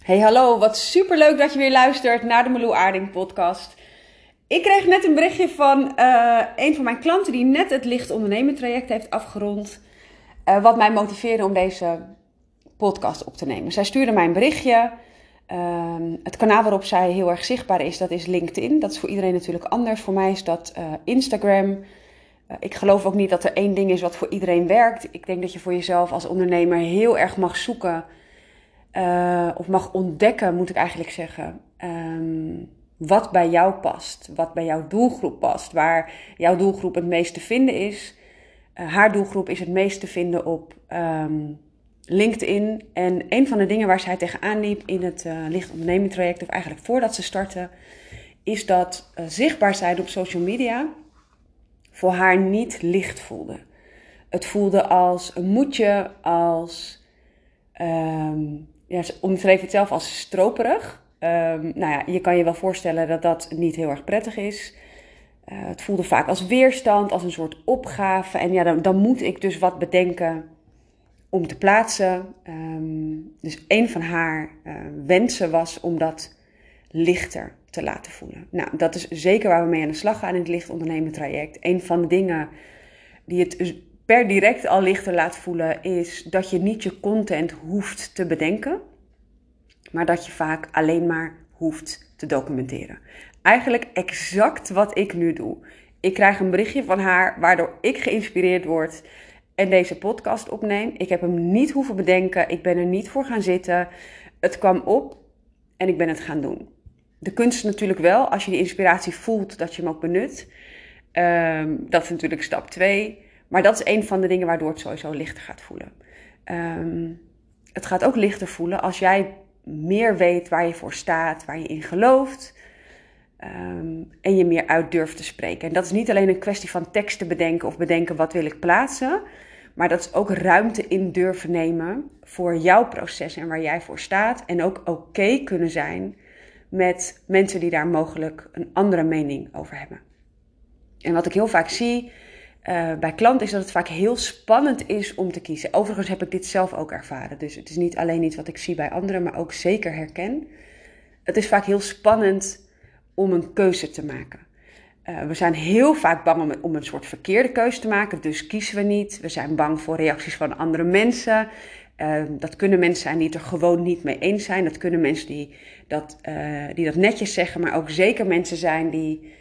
Hey hallo, wat super leuk dat je weer luistert naar de Meloe Aarding podcast. Ik kreeg net een berichtje van uh, een van mijn klanten die net het licht ondernemen traject heeft afgerond. Uh, wat mij motiveerde om deze podcast op te nemen. Zij stuurde mij een berichtje. Uh, het kanaal waarop zij heel erg zichtbaar is, dat is LinkedIn. Dat is voor iedereen natuurlijk anders. Voor mij is dat uh, Instagram. ik geloof ook niet dat er één ding is wat voor iedereen werkt. Ik denk dat je voor jezelf als ondernemer heel erg mag zoeken uh, of mag ontdekken, moet ik eigenlijk zeggen, um, wat bij jou past, wat bij jouw doelgroep past, waar jouw doelgroep het meest te vinden is. Uh, haar doelgroep is het meest te vinden op um, LinkedIn. En een van de dingen waar zij tegenaan liep in het uh, licht onderneming traject, of eigenlijk voordat ze startte, is dat zichtbaar zijn op social media voor haar niet licht voelde. Het voelde als een moedje, als um, ja, ze omschreef het zelf als stroperig. Um, nou ja, je kan je wel voorstellen dat dat niet heel erg prettig is. Uh, het voelde vaak als weerstand, als een soort opgave. En ja, dan, dan moet ik dus wat bedenken om te plaatsen. Um, dus een van haar uh, wensen was om dat lichter te laten voelen. Nou, dat is zeker waar we mee aan de slag gaan in het licht ondernemen traject. Een van de dingen die het per direct al lichter laat voelen, is dat je niet je content hoeft te bedenken, maar dat je vaak alleen maar hoeft te documenteren. Eigenlijk exact wat ik nu doe. Ik krijg een berichtje van haar waardoor ik geïnspireerd word en deze podcast opneem. Ik heb hem niet hoeven bedenken, ik ben er niet voor gaan zitten. Het kwam op en ik ben het gaan doen. De kunst natuurlijk wel, als je die inspiratie voelt, dat je hem ook benut. Um, dat is natuurlijk stap 2. Maar dat is een van de dingen waardoor het sowieso lichter gaat voelen. Um, het gaat ook lichter voelen als jij meer weet waar je voor staat, waar je in gelooft. Um, en je meer uit durft te spreken. En dat is niet alleen een kwestie van teksten bedenken of bedenken wat wil ik plaatsen. Maar dat is ook ruimte in durven nemen voor jouw proces en waar jij voor staat. En ook oké kunnen zijn met mensen die daar mogelijk een andere mening over hebben. En wat ik heel vaak zie uh, bij klanten is dat het vaak heel spannend is om te kiezen. Overigens heb ik dit zelf ook ervaren. Dus het is niet alleen iets wat ik zie bij anderen, maar ook zeker herken. Het is vaak heel spannend om een keuze te maken. Uh, we zijn heel vaak bang om, een soort verkeerde keuze te maken, dus kiezen we niet. We zijn bang voor reacties van andere mensen. Uh, dat kunnen mensen zijn die het er gewoon niet mee eens zijn. Dat kunnen mensen die dat, die dat netjes zeggen, maar ook zeker mensen zijn die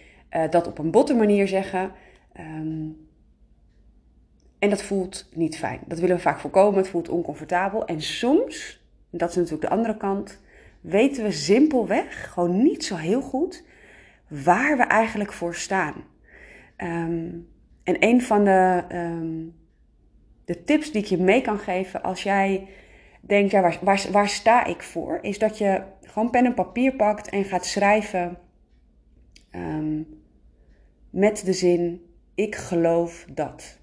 dat op een botte manier zeggen. Um, en dat voelt niet fijn. Dat willen we vaak voorkomen. Het voelt oncomfortabel. En soms, dat is natuurlijk de andere kant, weten we simpelweg gewoon niet zo heel goed waar we eigenlijk voor staan. Um, en een van de, um, de tips die ik je mee kan geven als jij denkt, ja, waar, waar, sta ik voor? Is dat je gewoon pen en papier pakt en gaat schrijven um, met de zin, ik geloof dat.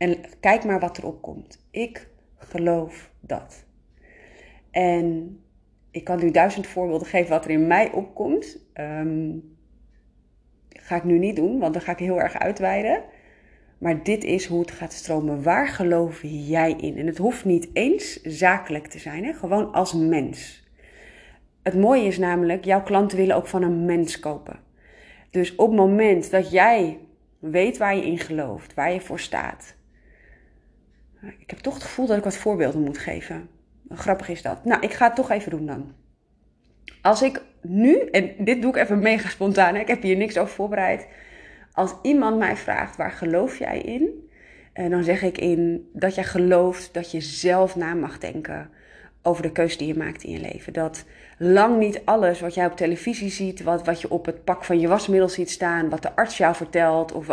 En kijk maar wat erop komt. Ik geloof dat. En ik kan nu duizend voorbeelden geven wat er in mij opkomt. Um, ga ik nu niet doen, want dan ga ik heel erg uitweiden. Maar dit is hoe het gaat stromen. Waar geloof jij in? En het hoeft niet eens zakelijk te zijn, hè? gewoon als mens. Het mooie is namelijk, jouw klanten willen ook van een mens kopen. Dus op het moment dat jij weet waar je in gelooft, waar je voor staat, ik heb toch het gevoel dat ik wat voorbeelden moet geven. Grappig is dat. Nou, ik ga het toch even doen dan. Als ik nu, en dit doe ik even mega spontaan, ik heb hier niks over voorbereid. Als iemand mij vraagt, waar geloof jij in? Eh, dan zeg ik in dat jij gelooft dat je zelf na mag denken over de keuze die je maakt in je leven. Dat lang niet alles wat jij op televisie ziet, wat, wat je op het pak van je wasmiddel ziet staan, wat de arts jou vertelt, of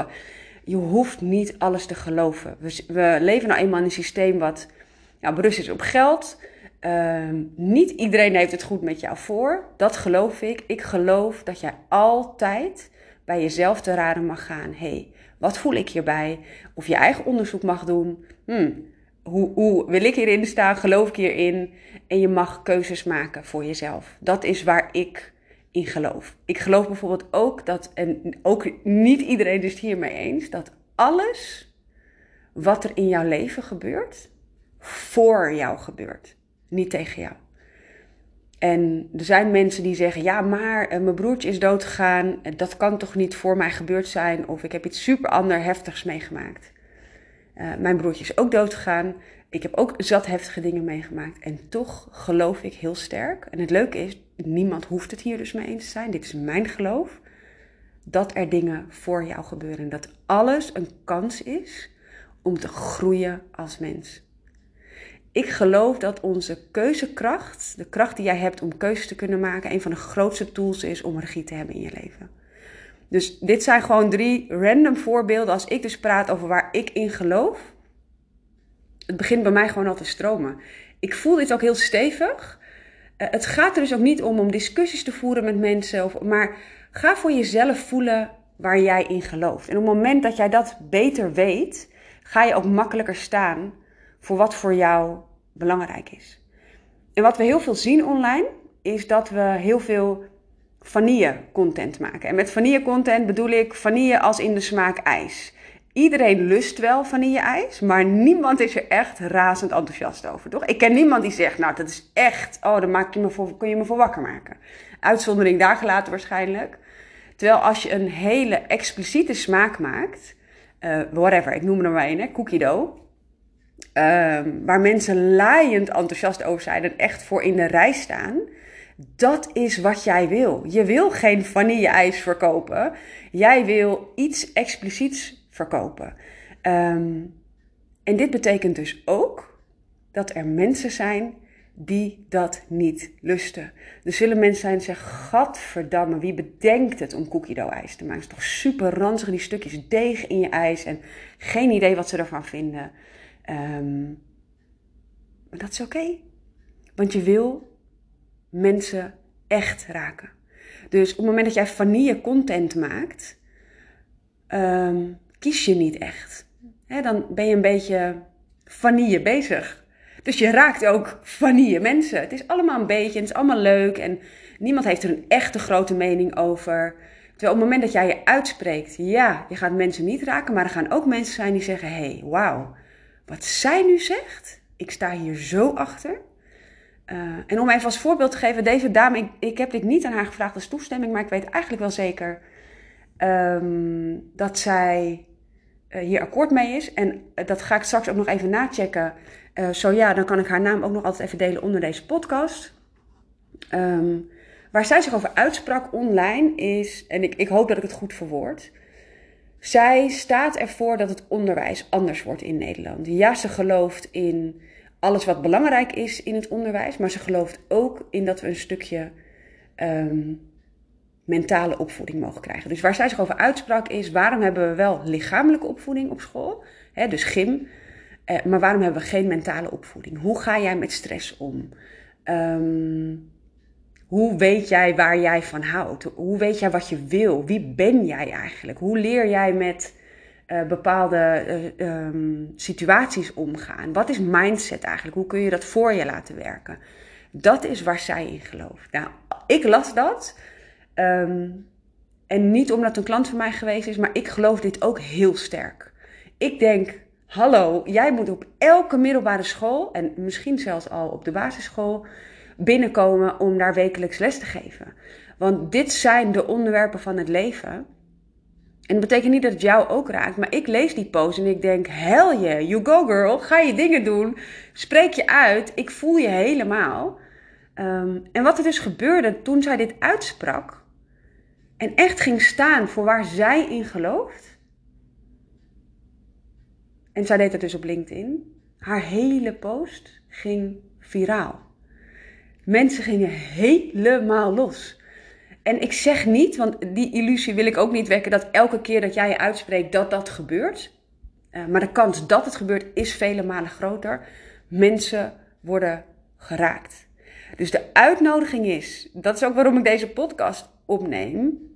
je hoeft niet alles te geloven. We, we leven nou eenmaal in een systeem wat ja, berust is op geld. Uh, niet iedereen heeft het goed met jou voor. Dat geloof ik. Ik geloof dat jij altijd bij jezelf te raden mag gaan. hey, wat voel ik hierbij? Of je eigen onderzoek mag doen. Hmm, hoe, hoe wil ik hierin staan? Geloof ik hierin? En je mag keuzes maken voor jezelf. Dat is waar ik geloof. Ik geloof bijvoorbeeld ook dat, en ook niet iedereen is het hiermee eens, dat alles wat er in jouw leven gebeurt, voor jou gebeurt. niet tegen jou. En er zijn mensen die zeggen: Ja, maar mijn broertje is doodgegaan. Dat kan toch niet voor mij gebeurd zijn? Of ik heb iets super ander heftigs meegemaakt. Uh, mijn broertje is ook doodgegaan. Ik heb ook zat heftige dingen meegemaakt. En toch geloof ik heel sterk. En het leuke is, niemand hoeft het hier dus mee eens te zijn. Dit is mijn geloof. Dat er dingen voor jou gebeuren. Dat alles een kans is om te groeien als mens. Ik geloof dat onze keuzekracht, de kracht die jij hebt om keuzes te kunnen maken, een van de grootste tools is om regie te hebben in je leven. Dus dit zijn gewoon drie random voorbeelden als ik dus praat over waar ik in geloof. Het begint bij mij gewoon al te stromen. Ik voel dit ook heel stevig. Uh, het gaat er dus ook niet om om discussies te voeren met mensen, of, maar ga voor jezelf voelen waar jij in gelooft. En op het moment dat jij dat beter weet, ga je ook makkelijker staan voor wat voor jou belangrijk is. En wat we heel veel zien online, is dat we heel veel vanille content maken. En met vanille content bedoel ik vanille als in de smaak ijs. Iedereen lust wel vanille-ijs, maar niemand is er echt razend enthousiast over, toch? Ik ken niemand die zegt, nou, dat is echt, oh, dan maak je me voor, kun je me voor wakker maken. Uitzondering daar gelaten waarschijnlijk. Terwijl als je een hele expliciete smaak maakt, uh, whatever, ik noem er maar een, cookie dough. Ehm, waar mensen laaiend enthousiast over zijn en echt voor in de rij staan. Dat is wat jij wil. Je wil geen vanille-ijs verkopen. Jij wil iets expliciets verkopen. Ehm, en dit betekent dus ook dat er mensen zijn die dat niet lusten. Er zullen mensen zijn die zeggen, gadverdamme, wie bedenkt het om cookie dough ijs te maken? Het is toch super ranzig, die stukjes deeg in je ijs en geen idee wat ze ervan vinden. Um, maar dat is oké, want je wil mensen echt raken. Dus op het moment dat jij vanille content maakt, um, kies je niet echt. dan ben je een beetje vanille bezig. Dus je raakt ook vanille mensen. Het is allemaal een beetje, het is allemaal leuk en niemand heeft er een echte grote mening over. Terwijl op het moment dat jij je uitspreekt, ja, je gaat mensen niet raken, maar er gaan ook mensen zijn die zeggen: hé, hey, wauw, wat zij nu zegt, ik sta hier zo achter. Uh, en om even als voorbeeld te geven, deze dame, ik, ik, heb dit niet aan haar gevraagd als toestemming, maar ik weet eigenlijk wel zeker um, dat zij uh, hier akkoord mee is. En uh, dat ga ik straks ook nog even nachecken. zo ja, dan kan ik haar naam ook nog altijd even delen onder deze podcast. Um, waar zij zich over uitsprak online is, en ik, ik hoop dat ik het goed verwoord. Zij staat ervoor dat het onderwijs anders wordt in Nederland. Ja, ze gelooft in alles wat belangrijk is in het onderwijs, maar ze gelooft ook in dat we een stukje um, mentale opvoeding mogen krijgen. Dus waar zij zich over uitsprak is: waarom hebben we wel lichamelijke opvoeding op school, hè, dus gym, eh, maar waarom hebben we geen mentale opvoeding? Hoe ga jij met stress om? Um, hoe weet jij waar jij van houdt? Hoe weet jij wat je wil? Wie ben jij eigenlijk? Hoe leer jij met uh, bepaalde uh, um, situaties omgaan? Wat is mindset eigenlijk? Hoe kun je dat voor je laten werken? Dat is waar zij in gelooft. Nou, ik las dat. Um, en niet omdat een klant van mij geweest is, maar ik geloof dit ook heel sterk. Ik denk, hallo, jij moet op elke middelbare school en misschien zelfs al op de basisschool binnenkomen om daar wekelijks les te geven. Want dit zijn de onderwerpen van het leven. En dat betekent niet dat het jou ook raakt, maar ik lees die post en ik denk: hell yeah, you go girl, ga je dingen doen, spreek je uit, ik voel je helemaal. Um, en wat er dus gebeurde toen zij dit uitsprak en echt ging staan voor waar zij in gelooft. En zij deed het dus op LinkedIn. Haar hele post ging viraal. Mensen gingen helemaal los. En ik zeg niet, want die illusie wil ik ook niet wekken, dat elke keer dat jij je uitspreekt, dat dat gebeurt. Uh, maar de kans dat het gebeurt is vele malen groter. Mensen worden geraakt. Dus de uitnodiging is, dat is ook waarom ik deze podcast opneem,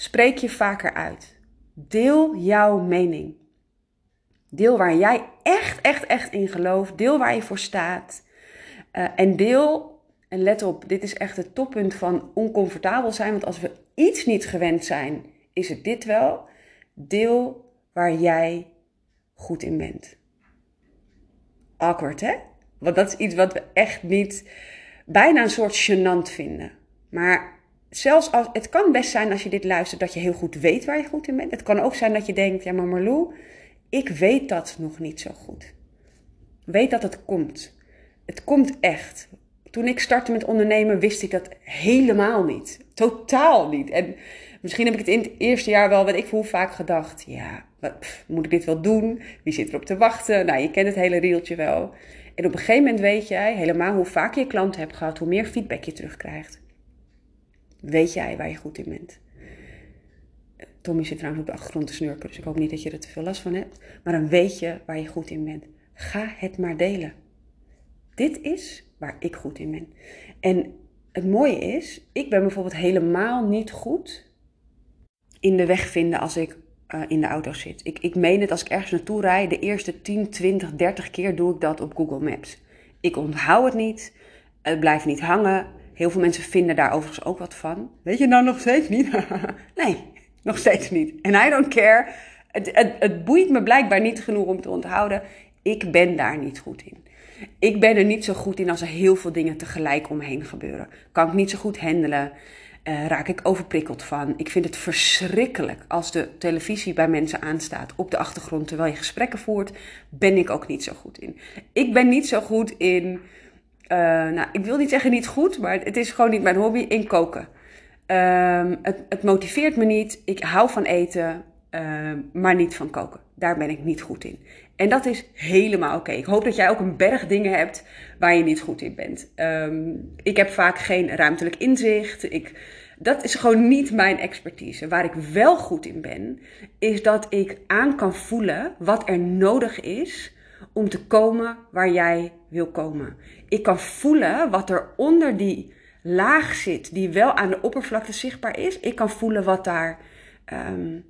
spreek je vaker uit. Deel jouw mening. Deel waar jij echt, echt, echt in gelooft. Deel waar je voor staat. Uh, en deel en let op, dit is echt het toppunt van oncomfortabel zijn. Want als we iets niet gewend zijn, is het dit wel. Deel waar jij goed in bent. Awkward, hè? Want dat is iets wat we echt niet, bijna een soort gênant vinden. Maar zelfs als, het kan best zijn als je dit luistert dat je heel goed weet waar je goed in bent. Het kan ook zijn dat je denkt, ja maar Marlou, ik weet dat nog niet zo goed. Weet dat het komt. Het komt echt. Toen ik startte met ondernemen wist ik dat helemaal niet. Totaal niet. En misschien heb ik het in het eerste jaar wel, wat ik hoe vaak gedacht. Ja, moet ik dit wel doen? Wie zit erop te wachten? Nou, je kent het hele rieltje wel. En op een gegeven moment weet jij helemaal hoe vaak je klanten hebt gehad, hoe meer feedback je terugkrijgt. Weet jij waar je goed in bent. Tommy zit trouwens op de achtergrond te snurken, dus ik hoop niet dat je er te veel last van hebt. Maar dan weet je waar je goed in bent. Ga het maar delen. Dit is waar ik goed in ben. En het mooie is, ik ben bijvoorbeeld helemaal niet goed in de weg vinden als ik uh, in de auto zit. Ik, ik meen het als ik ergens naartoe rijd, de eerste 10, 20, 30 keer doe ik dat op Google Maps. Ik onthoud het niet, het blijft niet hangen. Heel veel mensen vinden daar overigens ook wat van. Weet je nou nog steeds niet? nee, nog steeds niet. En I don't care. Het, het, het boeit me blijkbaar niet genoeg om te onthouden. Ik ben daar niet goed in. Ik ben er niet zo goed in als er heel veel dingen tegelijk omheen gebeuren. Kan ik niet zo goed handelen. Uh, raak ik overprikkeld van. Ik vind het verschrikkelijk als de televisie bij mensen aanstaat op de achtergrond terwijl je gesprekken voert. Ben ik ook niet zo goed in. Ik ben niet zo goed in. Uh, nou, ik wil niet zeggen niet goed, maar het is gewoon niet mijn hobby in koken. Uh, het, het, motiveert me niet. Ik hou van eten, uh, maar niet van koken. Daar ben ik niet goed in. En dat is helemaal oké. Ik hoop dat jij ook een berg dingen hebt waar je niet goed in bent. Um, ik heb vaak geen ruimtelijk inzicht. Ik, dat is gewoon niet mijn expertise. Waar ik wel goed in ben, is dat ik aan kan voelen wat er nodig is om te komen waar jij wil komen. Ik kan voelen wat er onder die laag zit, die wel aan de oppervlakte zichtbaar is. Ik kan voelen wat daar, um,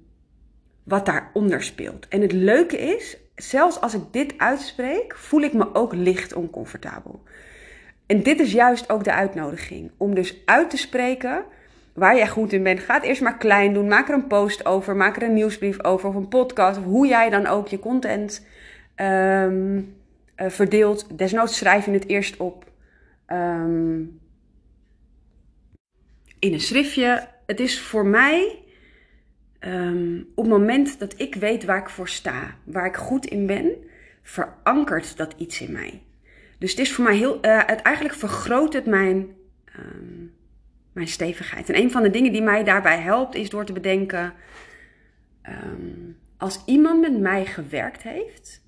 wat daaronder speelt. En het leuke is, zelfs als ik dit uitspreek, voel ik me ook licht oncomfortabel. En dit is juist ook de uitnodiging. Om dus uit te spreken waar jij goed in bent. Ga het eerst maar klein doen. Maak er een post over. Maak er een nieuwsbrief over. Of een podcast. Of hoe jij dan ook je content um, uh, verdeelt. Desnoods schrijf je het eerst op. Um, in een schriftje. Het is voor mij Um, op het moment dat ik weet waar ik voor sta, waar ik goed in ben, verankert dat iets in mij. Dus het is voor mij heel, uh, het eigenlijk vergroot het mijn, mijn stevigheid. En een van de dingen die mij daarbij helpt, is door te bedenken: als iemand met mij gewerkt heeft,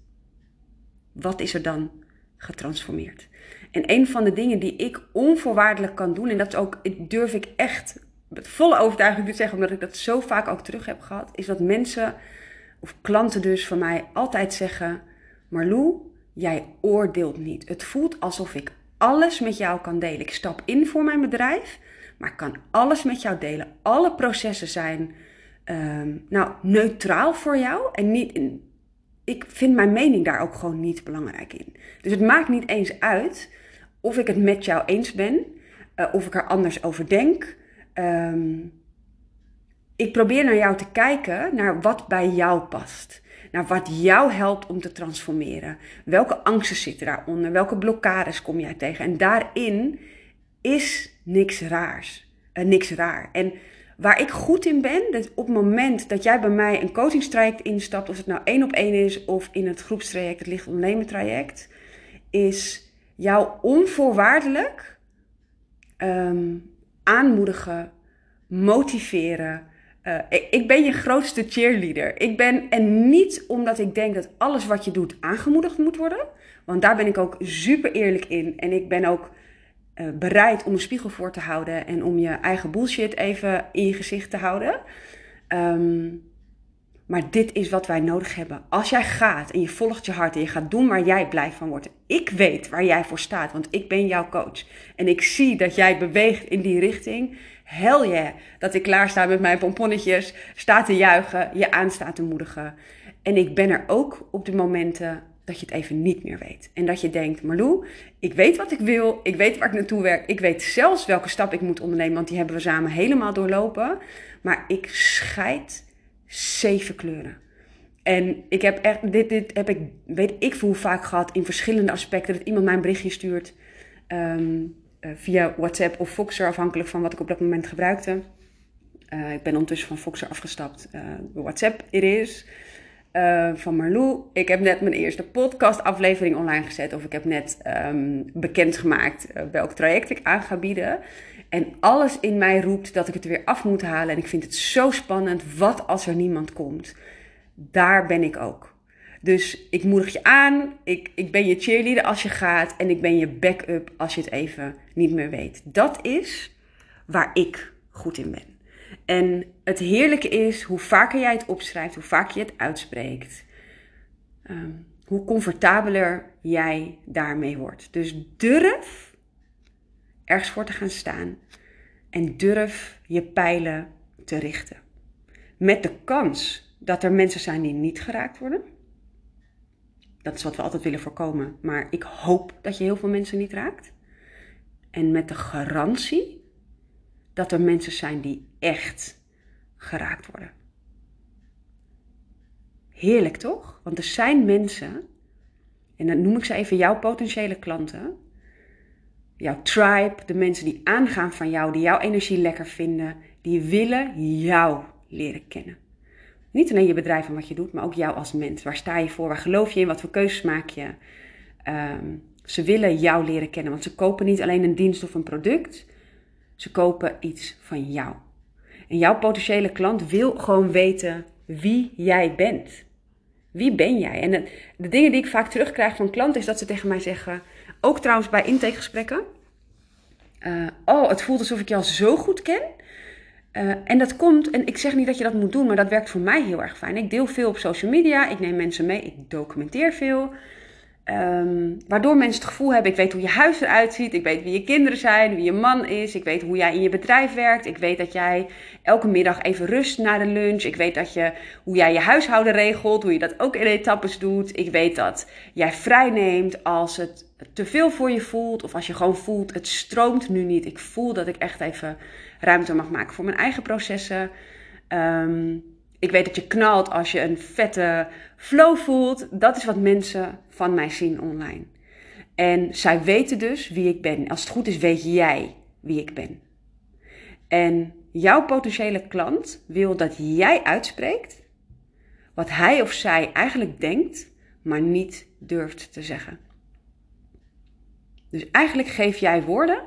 wat is er dan getransformeerd? En een van de dingen die ik onvoorwaardelijk kan doen, en dat is ook, durf ik echt met volle overtuiging dit zeggen, omdat ik dat zo vaak ook terug heb gehad, is dat mensen, of klanten dus van mij, altijd zeggen: Marlou, jij oordeelt niet. Het voelt alsof ik alles met jou kan delen. Ik stap in voor mijn bedrijf, maar ik kan alles met jou delen. Alle processen zijn um, nou, neutraal voor jou en niet. Ik vind mijn mening daar ook gewoon niet belangrijk in. Dus het maakt niet eens uit of ik het met jou eens ben, uh, of ik er anders over denk, um, ik probeer naar jou te kijken, naar wat bij jou past. Naar wat jou helpt om te transformeren. Welke angsten zitten daaronder? Welke blokkades kom jij tegen? En daarin is niks raars. Uh, niks raar. En waar ik goed in ben, dat op het moment dat jij bij mij een coachingstraject instapt, of het nou één op één is of in het groepstraject, het licht traject, is jou onvoorwaardelijk um, aanmoedigen, motiveren. Uh, ik, ik, ben je grootste cheerleader. Ik ben, en niet omdat ik denk dat alles wat je doet aangemoedigd moet worden. Want daar ben ik ook super eerlijk in. En ik ben ook bereid om een spiegel voor te houden. En om je eigen bullshit even in je gezicht te houden. Um, maar dit is wat wij nodig hebben. Als jij gaat en je volgt je hart en je gaat doen waar jij blij van wordt. Ik weet waar jij voor staat, want ik ben jouw coach. En ik zie dat jij beweegt in die richting. Hel je dat ik klaar sta met mijn pomponnetjes, sta te juichen, je aan staat te moedigen. En ik ben er ook op de momenten dat je het even niet meer weet. En dat je denkt, Marlou, ik weet wat ik wil, ik weet waar ik naartoe werk, ik weet zelfs welke stap ik moet ondernemen, want die hebben we samen helemaal doorlopen. Maar ik scheid zeven kleuren. en ik heb echt, dit, dit heb ik, weet ik veel hoe vaak gehad in verschillende aspecten. Dat iemand mij een berichtje stuurt ehm, eh, via WhatsApp of Foxer, afhankelijk van wat ik op dat moment gebruikte. Uh, ik ben ondertussen van Foxer afgestapt. Uh, WhatsApp is. Van Marlou. Ik heb net mijn eerste podcast aflevering online gezet. Of ik heb net um, bekendgemaakt welk traject ik aan ga bieden. En alles in mij roept dat ik het weer af moet halen. En ik vind het zo spannend. Wat als er niemand komt? daar ben ik ook. Dus ik moedig je aan, ik, ik ben je cheerleader als je gaat en ik ben je backup als je het even niet meer weet. Dat is waar ik goed in ben. En het heerlijke is, hoe vaker jij het opschrijft, hoe vaker je het uitspreekt, ehm, hoe comfortabeler jij daarmee wordt. Dus durf ergens voor te gaan staan en durf je pijlen te richten. Met de kans dat er mensen zijn die niet geraakt worden. Dat is wat we altijd willen voorkomen. Maar ik hoop dat je heel veel mensen niet raakt. En met de garantie dat er mensen zijn die echt geraakt worden. Heerlijk toch? Want er zijn mensen, en dan noem ik ze even jouw potentiële klanten, jouw tribe, de mensen die aangaan van jou, die jouw energie lekker vinden, die willen jou leren kennen. Niet alleen je bedrijf en wat je doet, maar ook jou als mens. Waar sta je voor? Waar geloof je in? Wat voor keuzes maak je? Ehm, ze willen jou leren kennen, want ze kopen niet alleen een dienst of een product. Ze kopen iets van jou. En jouw potentiële klant wil gewoon weten wie jij bent. Wie ben jij? En de, dingen die ik vaak terugkrijg van klanten is dat ze tegen mij zeggen, ook trouwens bij intakegesprekken. Uh, oh, het voelt alsof ik jou zo goed ken. Uh, en dat komt, en ik zeg niet dat je dat moet doen, maar dat werkt voor mij heel erg fijn. Ik deel veel op social media, ik neem mensen mee, ik documenteer veel. Um, waardoor mensen het gevoel hebben, ik weet hoe je huis eruit ziet, ik weet wie je kinderen zijn, wie je man is, ik weet hoe jij in je bedrijf werkt, ik weet dat jij elke middag even rust na de lunch, ik weet dat je, hoe jij je huishouden regelt, hoe je dat ook in etappes doet, ik weet dat jij vrij neemt als het te veel voor je voelt of als je gewoon voelt, het stroomt nu niet, ik voel dat ik echt even ruimte mag maken voor mijn eigen processen. Um, ik weet dat je knalt als je een vette flow voelt. Dat is wat mensen van mij zien online. En zij weten dus wie ik ben. Als het goed is, weet jij wie ik ben. En jouw potentiële klant wil dat jij uitspreekt wat hij of zij eigenlijk denkt, maar niet durft te zeggen. Dus eigenlijk geef jij woorden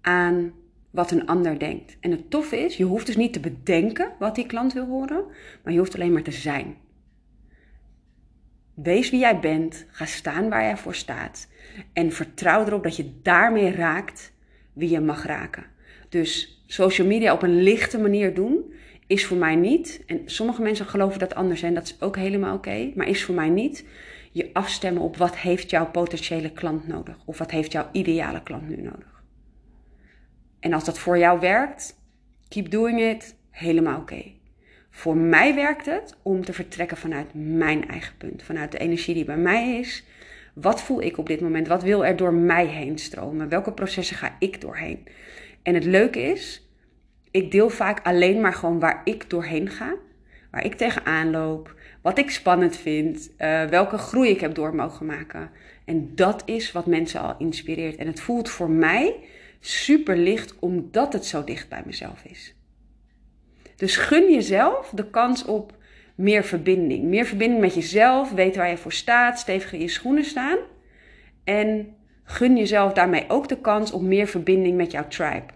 aan wat een ander denkt. En het toffe is, je hoeft dus niet te bedenken wat die klant wil horen, maar je hoeft alleen maar te zijn. Wees wie jij bent, ga staan waar jij voor staat en vertrouw erop dat je daarmee raakt wie je mag raken. Dus social media op een lichte manier doen is voor mij niet, en sommige mensen geloven dat anders en dat is ook helemaal oké, maar is voor mij niet je afstemmen op wat heeft jouw potentiële klant nodig of wat heeft jouw ideale klant nu nodig. En als dat voor jou werkt, keep doing it, helemaal oké. Voor mij werkt het om te vertrekken vanuit mijn eigen punt, vanuit de energie die bij mij is. Wat voel ik op dit moment? Wat wil er door mij heen stromen? Welke processen ga ik doorheen? En het leuke is, ik deel vaak alleen maar gewoon waar ik doorheen ga, waar ik tegenaan loop, wat ik spannend vind, uh, welke groei ik heb door mogen maken. En dat is wat mensen al inspireert. En het voelt voor mij super licht omdat het zo dicht bij mezelf is. Dus gun jezelf de kans op meer verbinding. Meer verbinding met jezelf, weten waar je voor staat, stevig in je schoenen staan. En gun jezelf daarmee ook de kans op meer verbinding met jouw tribe.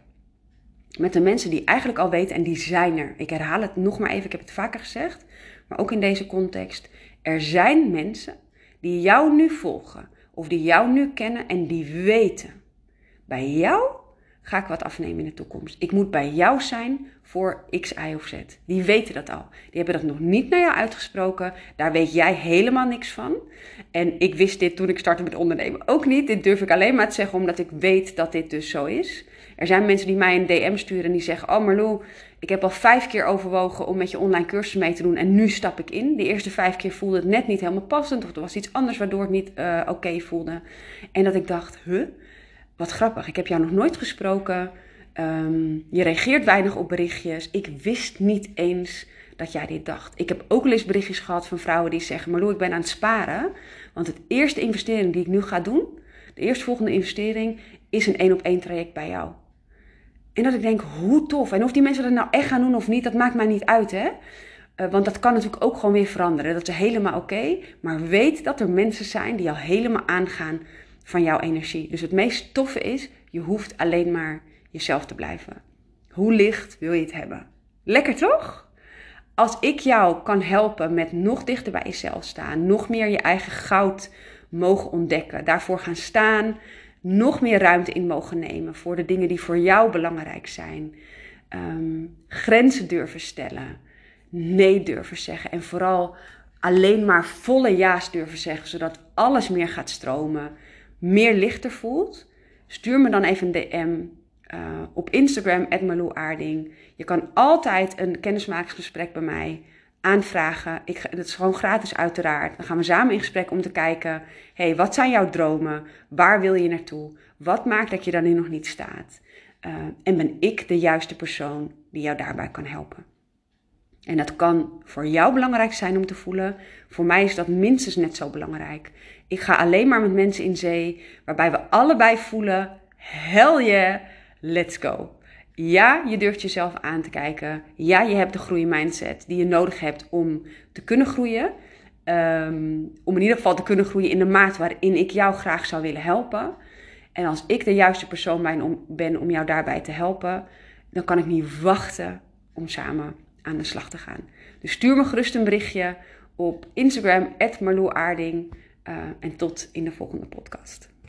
Met de mensen die eigenlijk al weten en die zijn er. Ik herhaal het nog maar even, ik heb het vaker gezegd, maar ook in deze context. Er zijn mensen die jou nu volgen of die jou nu kennen en die weten bij jou ga ik wat afnemen in de toekomst. Ik moet bij jou zijn voor X, Y of Z. Die weten dat al. Die hebben dat nog niet naar jou uitgesproken. Daar weet jij helemaal niks van. En ik wist dit toen ik startte met ondernemen ook niet. Dit durf ik alleen maar te zeggen omdat ik weet dat dit dus zo is. Er zijn mensen die mij een DM sturen en die zeggen: Oh Marlou, ik heb al vijf keer overwogen om met je online cursus mee te doen en nu stap ik in. De eerste vijf keer voelde het net niet helemaal passend of er was iets anders waardoor het niet uh, oké voelde. En dat ik dacht: Huh? Wat grappig, ik heb jou nog nooit gesproken. Um, je reageert weinig op berichtjes. Ik wist niet eens dat jij dit dacht. Ik heb ook wel eens berichtjes gehad van vrouwen die zeggen: Marlo, ik ben aan het sparen. Want het eerste investering die ik nu ga doen, de eerstvolgende investering, is een één op één traject bij jou. En dat ik denk, hoe tof. En of die mensen dat nou echt gaan doen of niet, dat maakt mij niet uit, hè. Eh, want dat kan natuurlijk ook gewoon weer veranderen. Dat is helemaal oké. maar weet dat er mensen zijn die al helemaal aangaan van jouw energie. Dus het meest toffe is, je hoeft alleen maar jezelf te blijven. Hoe licht wil je het hebben? Lekker toch? Als ik jou kan helpen met nog dichter bij jezelf staan, nog meer je eigen goud mogen ontdekken, daarvoor gaan staan, nog meer ruimte in mogen nemen voor de dingen die voor jou belangrijk zijn, ehm, grenzen durven stellen, nee durven zeggen en vooral alleen maar volle ja's durven zeggen, zodat alles meer gaat stromen, meer lichter voelt, stuur me dan even een DM uh, op Instagram, Aarding. Je kan altijd een kennismakingsgesprek bij mij aanvragen. Ik, dat is gewoon gratis uiteraard. Dan gaan we samen in gesprek om te kijken... hey, wat zijn jouw dromen? Waar wil je naartoe? Wat maakt dat je daar nu nog niet staat? Uh, en ben ik de juiste persoon die jou daarbij kan helpen? En dat kan voor jou belangrijk zijn om te voelen. Voor mij is dat minstens net zo belangrijk. Ik ga alleen maar met mensen in zee waarbij we allebei voelen: hel je, let's go. Ja, je durft jezelf aan te kijken. Ja, je hebt de groeimindset die je nodig hebt om te kunnen groeien. Ehm, om in ieder geval te kunnen groeien in de maat waarin ik jou graag zou willen helpen. En als ik de juiste persoon ben om, jou daarbij te helpen, dan kan ik niet wachten om samen aan de slag te gaan. Dus stuur me gerust een berichtje op Instagram, Marloeaarding. Uh, en tot in de volgende podcast.